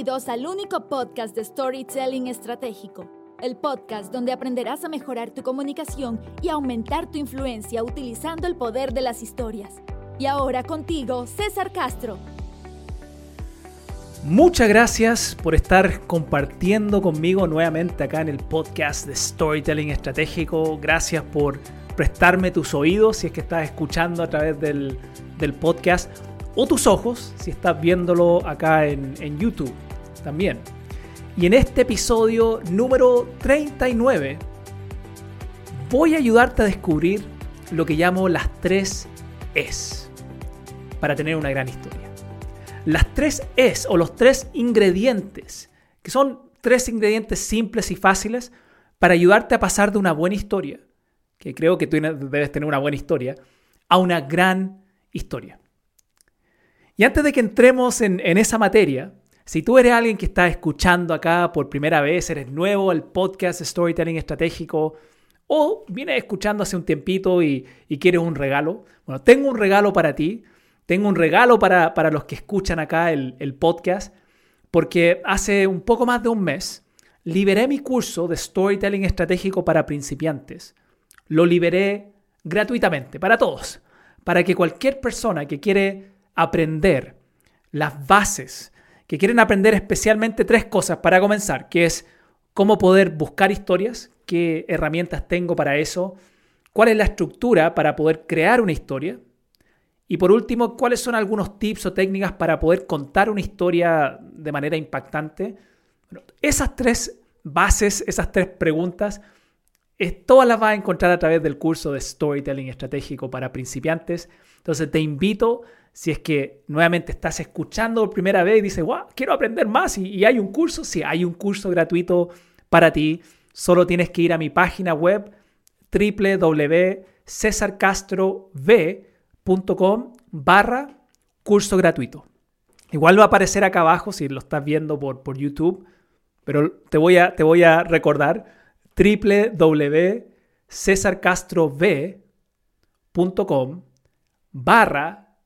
Bienvenidos al único podcast de Storytelling Estratégico, el podcast donde aprenderás a mejorar tu comunicación y aumentar tu influencia utilizando el poder de las historias. Y ahora contigo, César Castro. Muchas gracias por estar compartiendo conmigo nuevamente acá en el podcast de Storytelling Estratégico. Gracias por prestarme tus oídos si es que estás escuchando a través del, del podcast o tus ojos si estás viéndolo acá en, en YouTube también. Y en este episodio número 39 voy a ayudarte a descubrir lo que llamo las tres Es para tener una gran historia. Las tres Es o los tres ingredientes, que son tres ingredientes simples y fáciles para ayudarte a pasar de una buena historia, que creo que tú debes tener una buena historia, a una gran historia. Y antes de que entremos en, esa materia, si tú eres alguien que está escuchando acá por primera vez, eres nuevo al podcast Storytelling Estratégico, o vienes escuchando hace un tiempito y, quieres un regalo, bueno, tengo un regalo para ti, tengo un regalo para, los que escuchan acá el, el podcast, porque hace un poco más de un mes liberé mi curso de Storytelling Estratégico para principiantes. Lo liberé gratuitamente para todos, para que cualquier persona que quiere aprender las bases, que quieren aprender especialmente tres cosas para comenzar, que es cómo poder buscar historias, qué herramientas tengo para eso, cuál es la estructura para poder crear una historia, y por último, cuáles son algunos tips o técnicas para poder contar una historia de manera impactante. esas tres bases, esas tres preguntas, todas las vas a encontrar a través del curso de Storytelling Estratégico para principiantes. Entonces te invito si es que nuevamente estás escuchando por primera vez y dices, wow, quiero aprender más y, hay un curso, sí, hay un curso gratuito para ti. Solo tienes que ir a mi página web www.cesarcastrov.com barra curso gratuito. Igual va a aparecer acá abajo si lo estás viendo por, por YouTube, pero te voy a, te voy a recordar www.cesarcastrov.com barra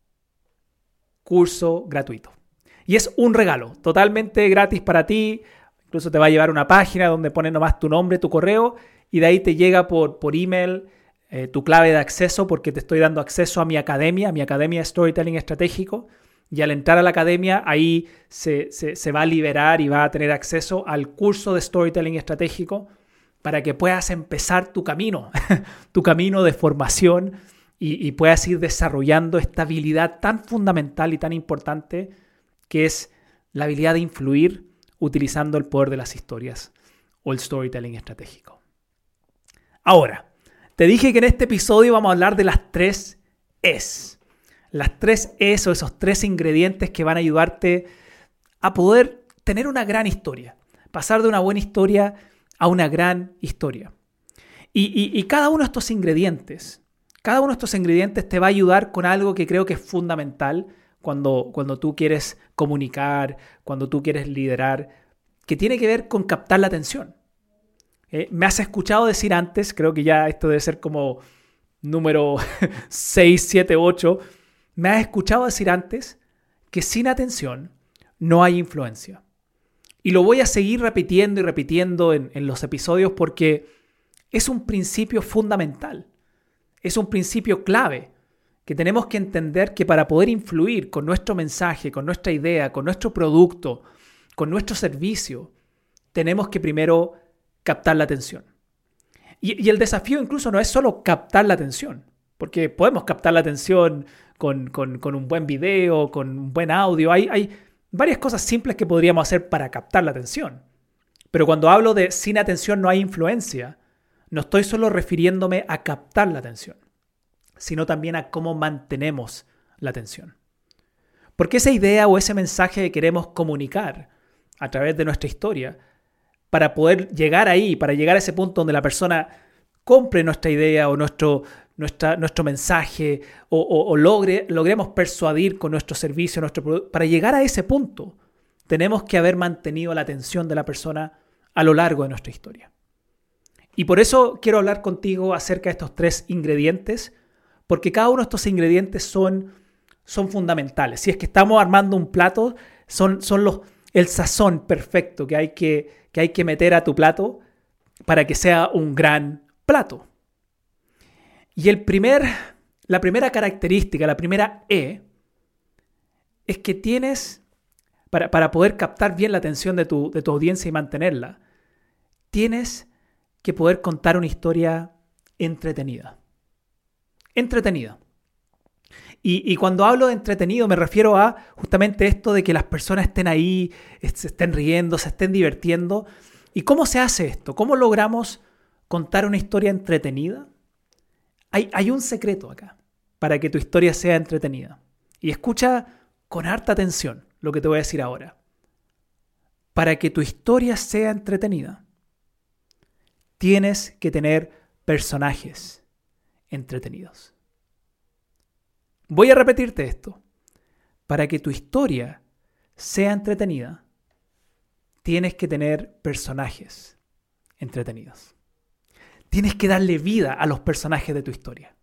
curso gratuito. Y es un regalo, totalmente gratis para ti. Incluso te va a llevar una página donde pones nomás tu nombre, tu correo, y de ahí te llega por, por email eh, tu clave de acceso, porque te estoy dando acceso a mi academia, a mi academia de Storytelling Estratégico. Y al entrar a la academia, ahí se, se va a liberar y va a tener acceso al curso de Storytelling Estratégico para que puedas empezar tu camino, tu camino de formación y, puedas ir desarrollando esta habilidad tan fundamental y tan importante que es la habilidad de influir utilizando el poder de las historias o el storytelling estratégico. Ahora, te dije que en este episodio vamos a hablar de las tres Es. Las tres Es o esos tres ingredientes que van a ayudarte a poder tener una gran historia. Pasar de una buena historia a una gran historia. y cada uno de estos ingredientes cada uno de estos ingredientes te va a ayudar con algo que creo que es fundamental cuando, cuando tú quieres comunicar, cuando tú quieres liderar, que tiene que ver con captar la atención. Eh, me has escuchado decir antes, creo que ya esto debe ser como número 6, 7, 8, me has escuchado decir antes que sin atención no hay influencia. Y lo voy a seguir repitiendo y repitiendo en, en los episodios porque es un principio fundamental es un principio clave que tenemos que entender que para poder influir con nuestro mensaje, con nuestra idea, con nuestro producto, con nuestro servicio, tenemos que primero captar la atención. Y, el desafío incluso no es solo captar la atención, porque podemos captar la atención con, un buen video, con un buen audio. Hay, hay varias cosas simples que podríamos hacer para captar la atención. Pero cuando hablo de sin atención no hay influencia, no estoy solo refiriéndome a captar la atención, sino también a cómo mantenemos la atención. Porque esa idea o ese mensaje que queremos comunicar a través de nuestra historia, para poder llegar ahí, para llegar a ese punto donde la persona compre nuestra idea o nuestro, nuestro mensaje o, logre, logremos persuadir con nuestro servicio, nuestro para llegar a ese punto, tenemos que haber mantenido la atención de la persona a lo largo de nuestra historia. Y por eso quiero hablar contigo acerca de estos tres ingredientes, porque cada uno de estos ingredientes son, son fundamentales. Si es que estamos armando un plato, son, son los, el sazón perfecto que hay que, que hay que meter a tu plato para que sea un gran plato. Y el primer, la primera característica, la primera E, es que tienes, para, para poder captar bien la atención de tu, de tu audiencia y mantenerla, tienes que poder contar una historia entretenida. Entretenida. Y, cuando hablo de entretenido me refiero a justamente esto de que las personas estén ahí, se estén riendo, se estén divirtiendo. ¿Y cómo se hace esto? ¿Cómo logramos contar una historia entretenida? Hay, un secreto acá para que tu historia sea entretenida. Y escucha con harta atención lo que te voy a decir ahora. Para que tu historia sea entretenida, tienes que tener personajes entretenidos. Voy a repetirte esto. Para que tu historia sea entretenida, tienes que tener personajes entretenidos. Tienes que darle vida a los personajes de tu historia.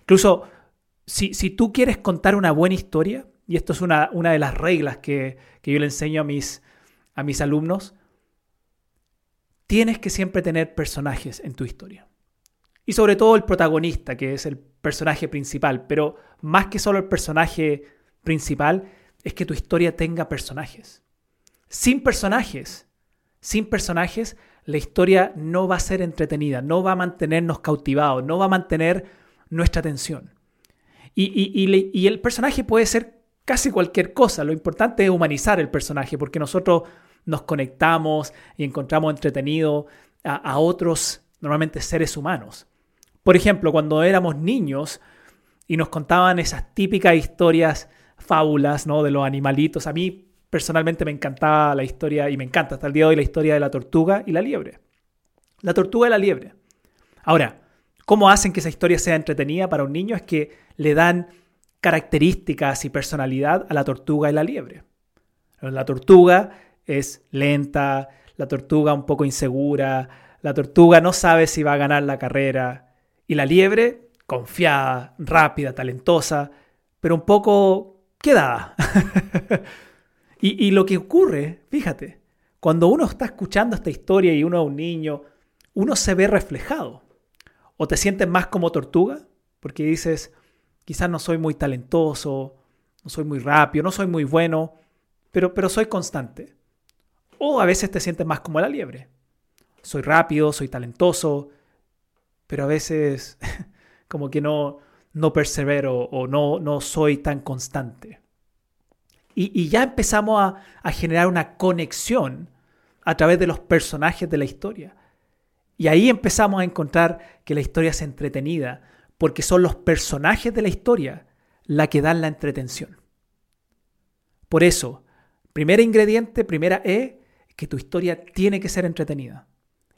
Incluso si, tú quieres contar una buena historia, y esto es una, una de las reglas que, que, yo le enseño a mis, a mis alumnos, tienes que siempre tener personajes en tu historia. Y sobre todo el protagonista, que es el personaje principal. Pero más que solo el personaje principal, es que tu historia tenga personajes. Sin personajes, sin personajes, la historia no va a ser entretenida, no va a mantenernos cautivados, no va a mantener nuestra atención. Y, el personaje puede ser casi cualquier cosa. Lo importante es humanizar el personaje, porque nosotros nos conectamos y encontramos entretenido a otros, normalmente seres humanos. Por ejemplo, cuando éramos niños y nos contaban esas típicas historias, fábulas, ¿no? De los animalitos. A mí personalmente me encantaba la historia, y me encanta hasta el día de hoy, la historia de la tortuga y la liebre. La tortuga y la liebre. Ahora, ¿cómo hacen que esa historia sea entretenida para un niño? Es que le dan características y personalidad a la tortuga y la liebre. La tortuga es lenta, la tortuga un poco insegura, la tortuga no sabe si va a ganar la carrera, y la liebre, confiada, rápida, talentosa, pero un poco quedada. y, lo que ocurre, fíjate, cuando uno está escuchando esta historia y uno es un niño, uno se ve reflejado. O te sientes más como tortuga, porque dices, quizás no soy muy talentoso, no soy muy rápido, no soy muy bueno, pero, pero soy constante. O a veces te sientes más como la liebre. Soy rápido, soy talentoso, pero a veces como que no, no persevero o no, no soy tan constante. Y, ya empezamos a, a generar una conexión a través de los personajes de la historia. Y ahí empezamos a encontrar que la historia es entretenida, porque son los personajes de la historia la que dan la entretención. Por eso, primer ingrediente, primera E, que tu historia tiene que ser entretenida.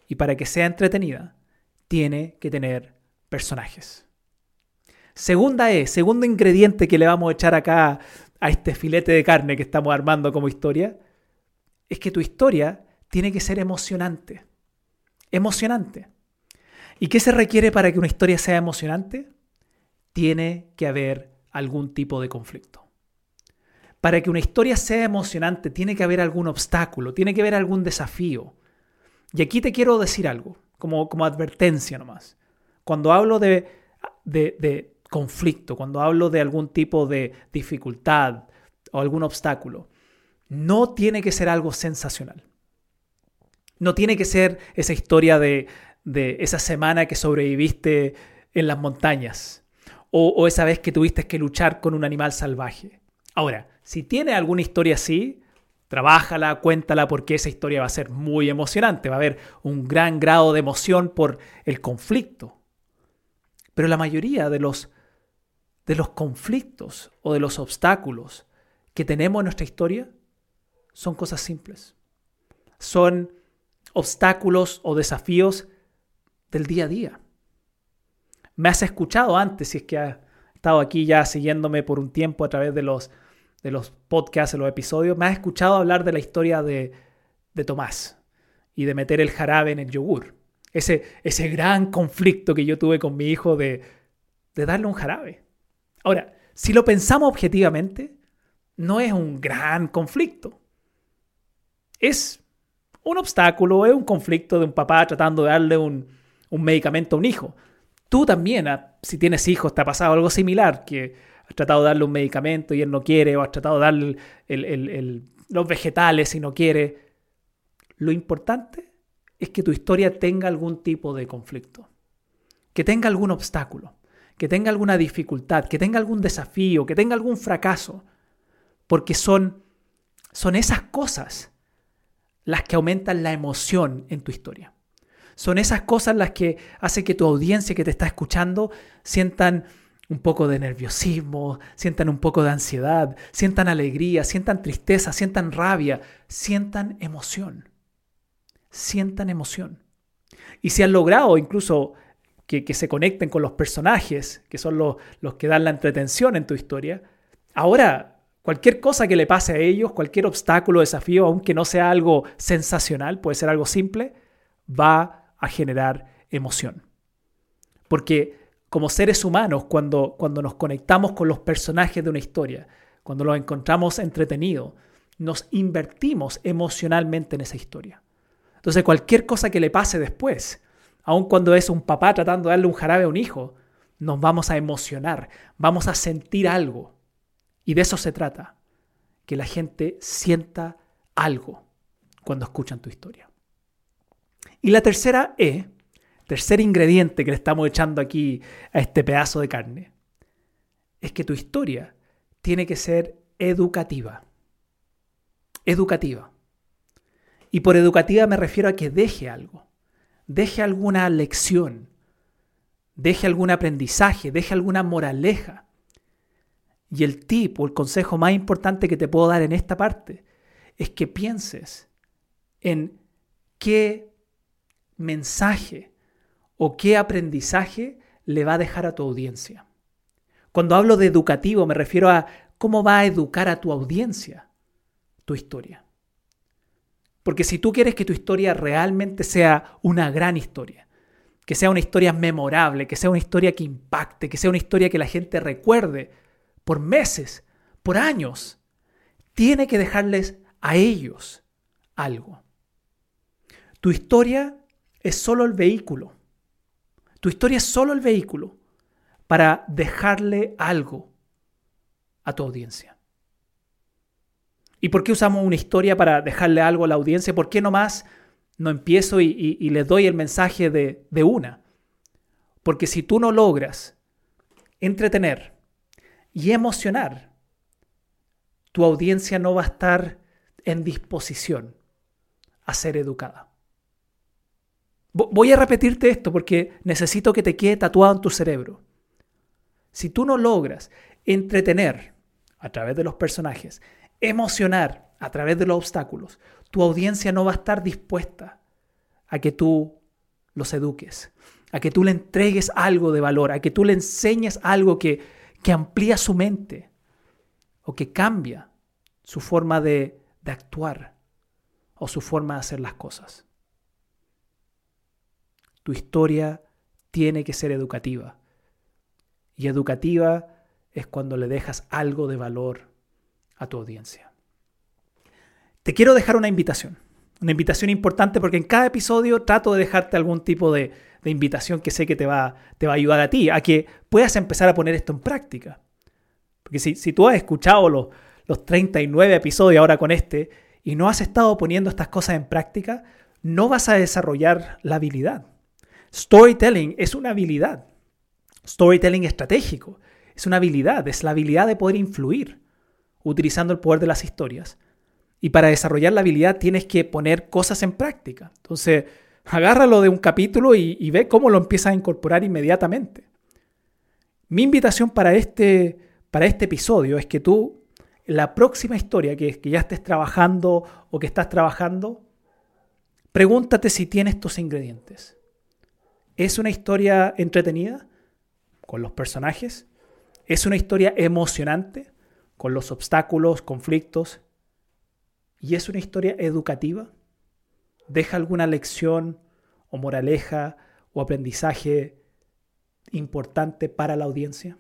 Y para que sea entretenida, tiene que tener personajes. Segunda E, segundo ingrediente que le vamos a echar acá a este filete de carne que estamos armando como historia, es que tu historia tiene que ser emocionante. Emocionante. ¿Y qué se requiere para que una historia sea emocionante? Tiene que haber algún tipo de conflicto. Para que una historia sea emocionante, tiene que haber algún obstáculo, tiene que haber algún desafío. Y aquí te quiero decir algo como, advertencia nomás. Cuando hablo de, de conflicto, cuando hablo de algún tipo de dificultad o algún obstáculo, no tiene que ser algo sensacional. No tiene que ser esa historia de, de esa semana que sobreviviste en las montañas o, o, esa vez que tuviste que luchar con un animal salvaje. Ahora, si tiene alguna historia así, Trabájala, cuéntala porque esa historia va a ser muy emocionante, va a haber un gran grado de emoción por el conflicto. Pero la mayoría de los, de los conflictos o de los obstáculos que tenemos en nuestra historia son cosas simples. Son obstáculos o desafíos del día a día. Me has escuchado antes, si es que has estado aquí ya siguiéndome por un tiempo a través de los de los podcasts, de los episodios, me has escuchado hablar de la historia de, Tomás y de meter el jarabe en el yogur. Ese, ese gran conflicto que yo tuve con mi hijo de, de darle un jarabe. Ahora, si lo pensamos objetivamente, no es un gran conflicto. es un obstáculo, es un conflicto de un papá tratando de darle un, medicamento a un hijo. Tú también, ah, si tienes hijos, te ha pasado algo similar, que has tratado de darle un medicamento y él no quiere, o has tratado de darle los vegetales y no quiere. Lo importante es que tu historia tenga algún tipo de conflicto, que tenga algún obstáculo, que tenga alguna dificultad, que tenga algún desafío, que tenga algún fracaso, porque son, son esas cosas las que aumentan la emoción en tu historia. Son esas cosas las que hacen que tu audiencia que te está escuchando sientan un poco de nerviosismo, sientan un poco de ansiedad, sientan alegría, sientan tristeza, sientan rabia, sientan emoción. Sientan emoción. Y si han logrado incluso que, se conecten con los personajes, que son los, los que dan la entretención en tu historia, ahora Cualquier cosa que le pase a ellos, cualquier obstáculo, desafío, aunque no sea algo sensacional, puede ser algo simple, va a generar emoción. Porque como seres humanos, cuando, cuando nos conectamos con los personajes de una historia, cuando los encontramos entretenidos, nos invertimos emocionalmente en esa historia. Entonces cualquier cosa que le pase después, aun cuando es un papá tratando de darle un jarabe a un hijo, nos vamos a emocionar, vamos a sentir algo. Y de eso se trata, que la gente sienta algo cuando escuchan tu historia. Y la tercera E, tercer ingrediente que le estamos echando aquí a este pedazo de carne, es que tu historia tiene que ser educativa. Educativa. Y por educativa me refiero a que deje algo, deje alguna lección, deje algún aprendizaje, deje alguna moraleja. Y el tip o el consejo más importante que te puedo dar en esta parte es que pienses en qué mensaje o qué aprendizaje le va a dejar a tu audiencia. Cuando hablo de educativo me refiero a cómo va a educar a tu audiencia tu historia. Porque si tú quieres que tu historia realmente sea una gran historia, que sea una historia memorable, que sea una historia que impacte, que sea una historia que la gente recuerde, por meses, por años, tiene que dejarles a ellos algo. Tu historia es solo el vehículo. Tu historia es solo el vehículo para dejarle algo a tu audiencia. ¿Y por qué usamos una historia para dejarle algo a la audiencia? ¿Por qué nomás no empiezo y, les doy el mensaje de, de una? Porque si tú no logras entretener, y emocionar, tu audiencia no va a estar en disposición a ser educada. Voy a repetirte esto porque necesito que te quede tatuado en tu cerebro. Si tú no logras entretener a través de los personajes, emocionar a través de los obstáculos, tu audiencia no va a estar dispuesta a que tú los eduques, a que tú le entregues algo de valor, a que tú le enseñes algo que que amplía su mente o que cambia su forma de, de actuar o su forma de hacer las cosas. Tu historia tiene que ser educativa. Y educativa es cuando le dejas algo de valor a tu audiencia. Te quiero dejar una invitación, una invitación importante porque en cada episodio trato de dejarte algún tipo de, invitación que sé que te va, te va a ayudar a ti, a que puedas empezar a poner esto en práctica. Porque si, si tú has escuchado los, los 39 episodios ahora con este y no has estado poniendo estas cosas en práctica, no vas a desarrollar la habilidad. Storytelling es una habilidad. Storytelling estratégico es una habilidad, es la habilidad de poder influir utilizando el poder de las historias. Y para desarrollar la habilidad tienes que poner cosas en práctica. Entonces, agárralo de un capítulo y, ve cómo lo empiezas a incorporar inmediatamente. Mi invitación para este, para este episodio es que tú, la próxima historia que, que ya estés trabajando o que estás trabajando, pregúntate si tiene estos ingredientes. ¿Es una historia entretenida con los personajes? ¿Es una historia emocionante con los obstáculos, conflictos? ¿Y es una historia educativa? deja alguna lección o moraleja o aprendizaje importante para la audiencia?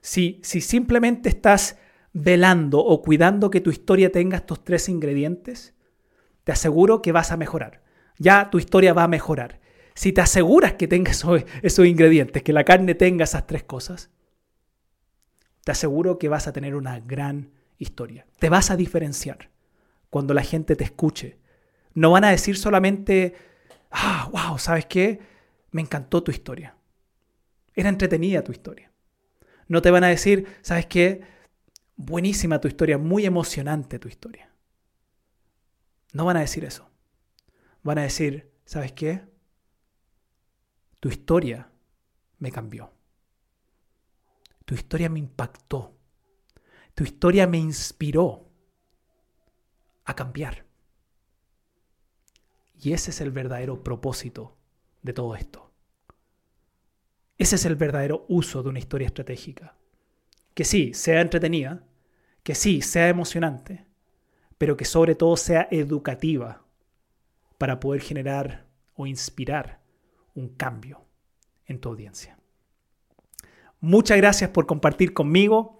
Si, si simplemente estás velando o cuidando que tu historia tenga estos tres ingredientes, te aseguro que vas a mejorar. Ya tu historia va a mejorar. Si te aseguras que tenga esos, esos ingredientes, que la carne tenga esas tres cosas, te aseguro que vas a tener una gran historia. Te vas a diferenciar cuando la gente te escuche. No van a decir solamente, ah, wow, ¿sabes qué? Me encantó tu historia. Era entretenida tu historia. No te van a decir, ¿sabes qué? Buenísima tu historia, muy emocionante tu historia. No van a decir eso. Van a decir, ¿sabes qué? Tu historia me cambió. Tu historia me impactó. Tu historia me inspiró a cambiar. Y ese es el verdadero propósito de todo esto. Ese es el verdadero uso de una historia estratégica. Que sí, sea entretenida, que sí, sea emocionante, pero que sobre todo sea educativa para poder generar o inspirar un cambio en tu audiencia. Muchas gracias por compartir conmigo.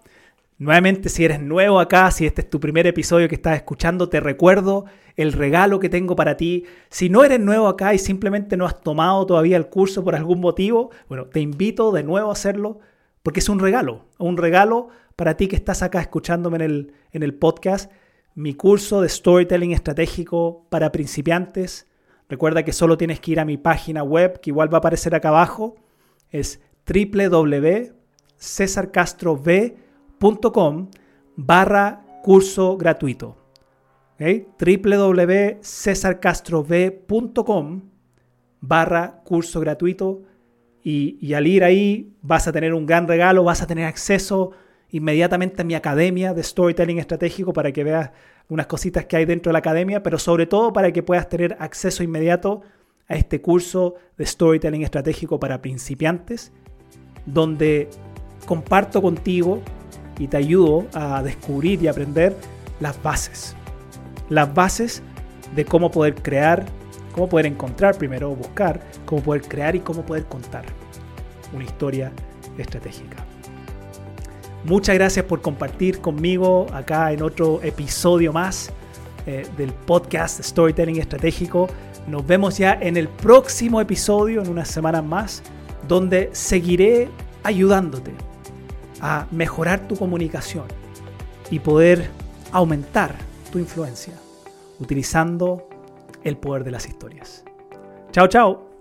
Nuevamente, si eres nuevo acá, si este es tu primer episodio que estás escuchando, te recuerdo el regalo que tengo para ti. Si no eres nuevo acá y simplemente no has tomado todavía el curso por algún motivo, bueno, te invito de nuevo a hacerlo porque es un regalo, un regalo para ti que estás acá escuchándome en el, en el podcast, mi curso de storytelling estratégico para principiantes. Recuerda que solo tienes que ir a mi página web, que igual va a aparecer acá abajo, es www.cesarcastrov.com barra curso gratuito. ¿Okay? www.cesarcastrov.com barra curso gratuito y, y, al ir ahí vas a tener un gran regalo, vas a tener acceso inmediatamente a mi academia de storytelling estratégico para que veas unas cositas que hay dentro de la academia, pero sobre todo para que puedas tener acceso inmediato a este curso de storytelling estratégico para principiantes, donde comparto contigo y te ayudo a descubrir y aprender las bases las bases de cómo poder crear, cómo poder encontrar primero, buscar, cómo poder crear y cómo poder contar una historia estratégica. Muchas gracias por compartir conmigo acá en otro episodio más eh, del podcast Storytelling Estratégico. Nos vemos ya en el próximo episodio, en unas semanas más, donde seguiré ayudándote a mejorar tu comunicación y poder aumentar tu influencia utilizando el poder de las historias. Chao, chao.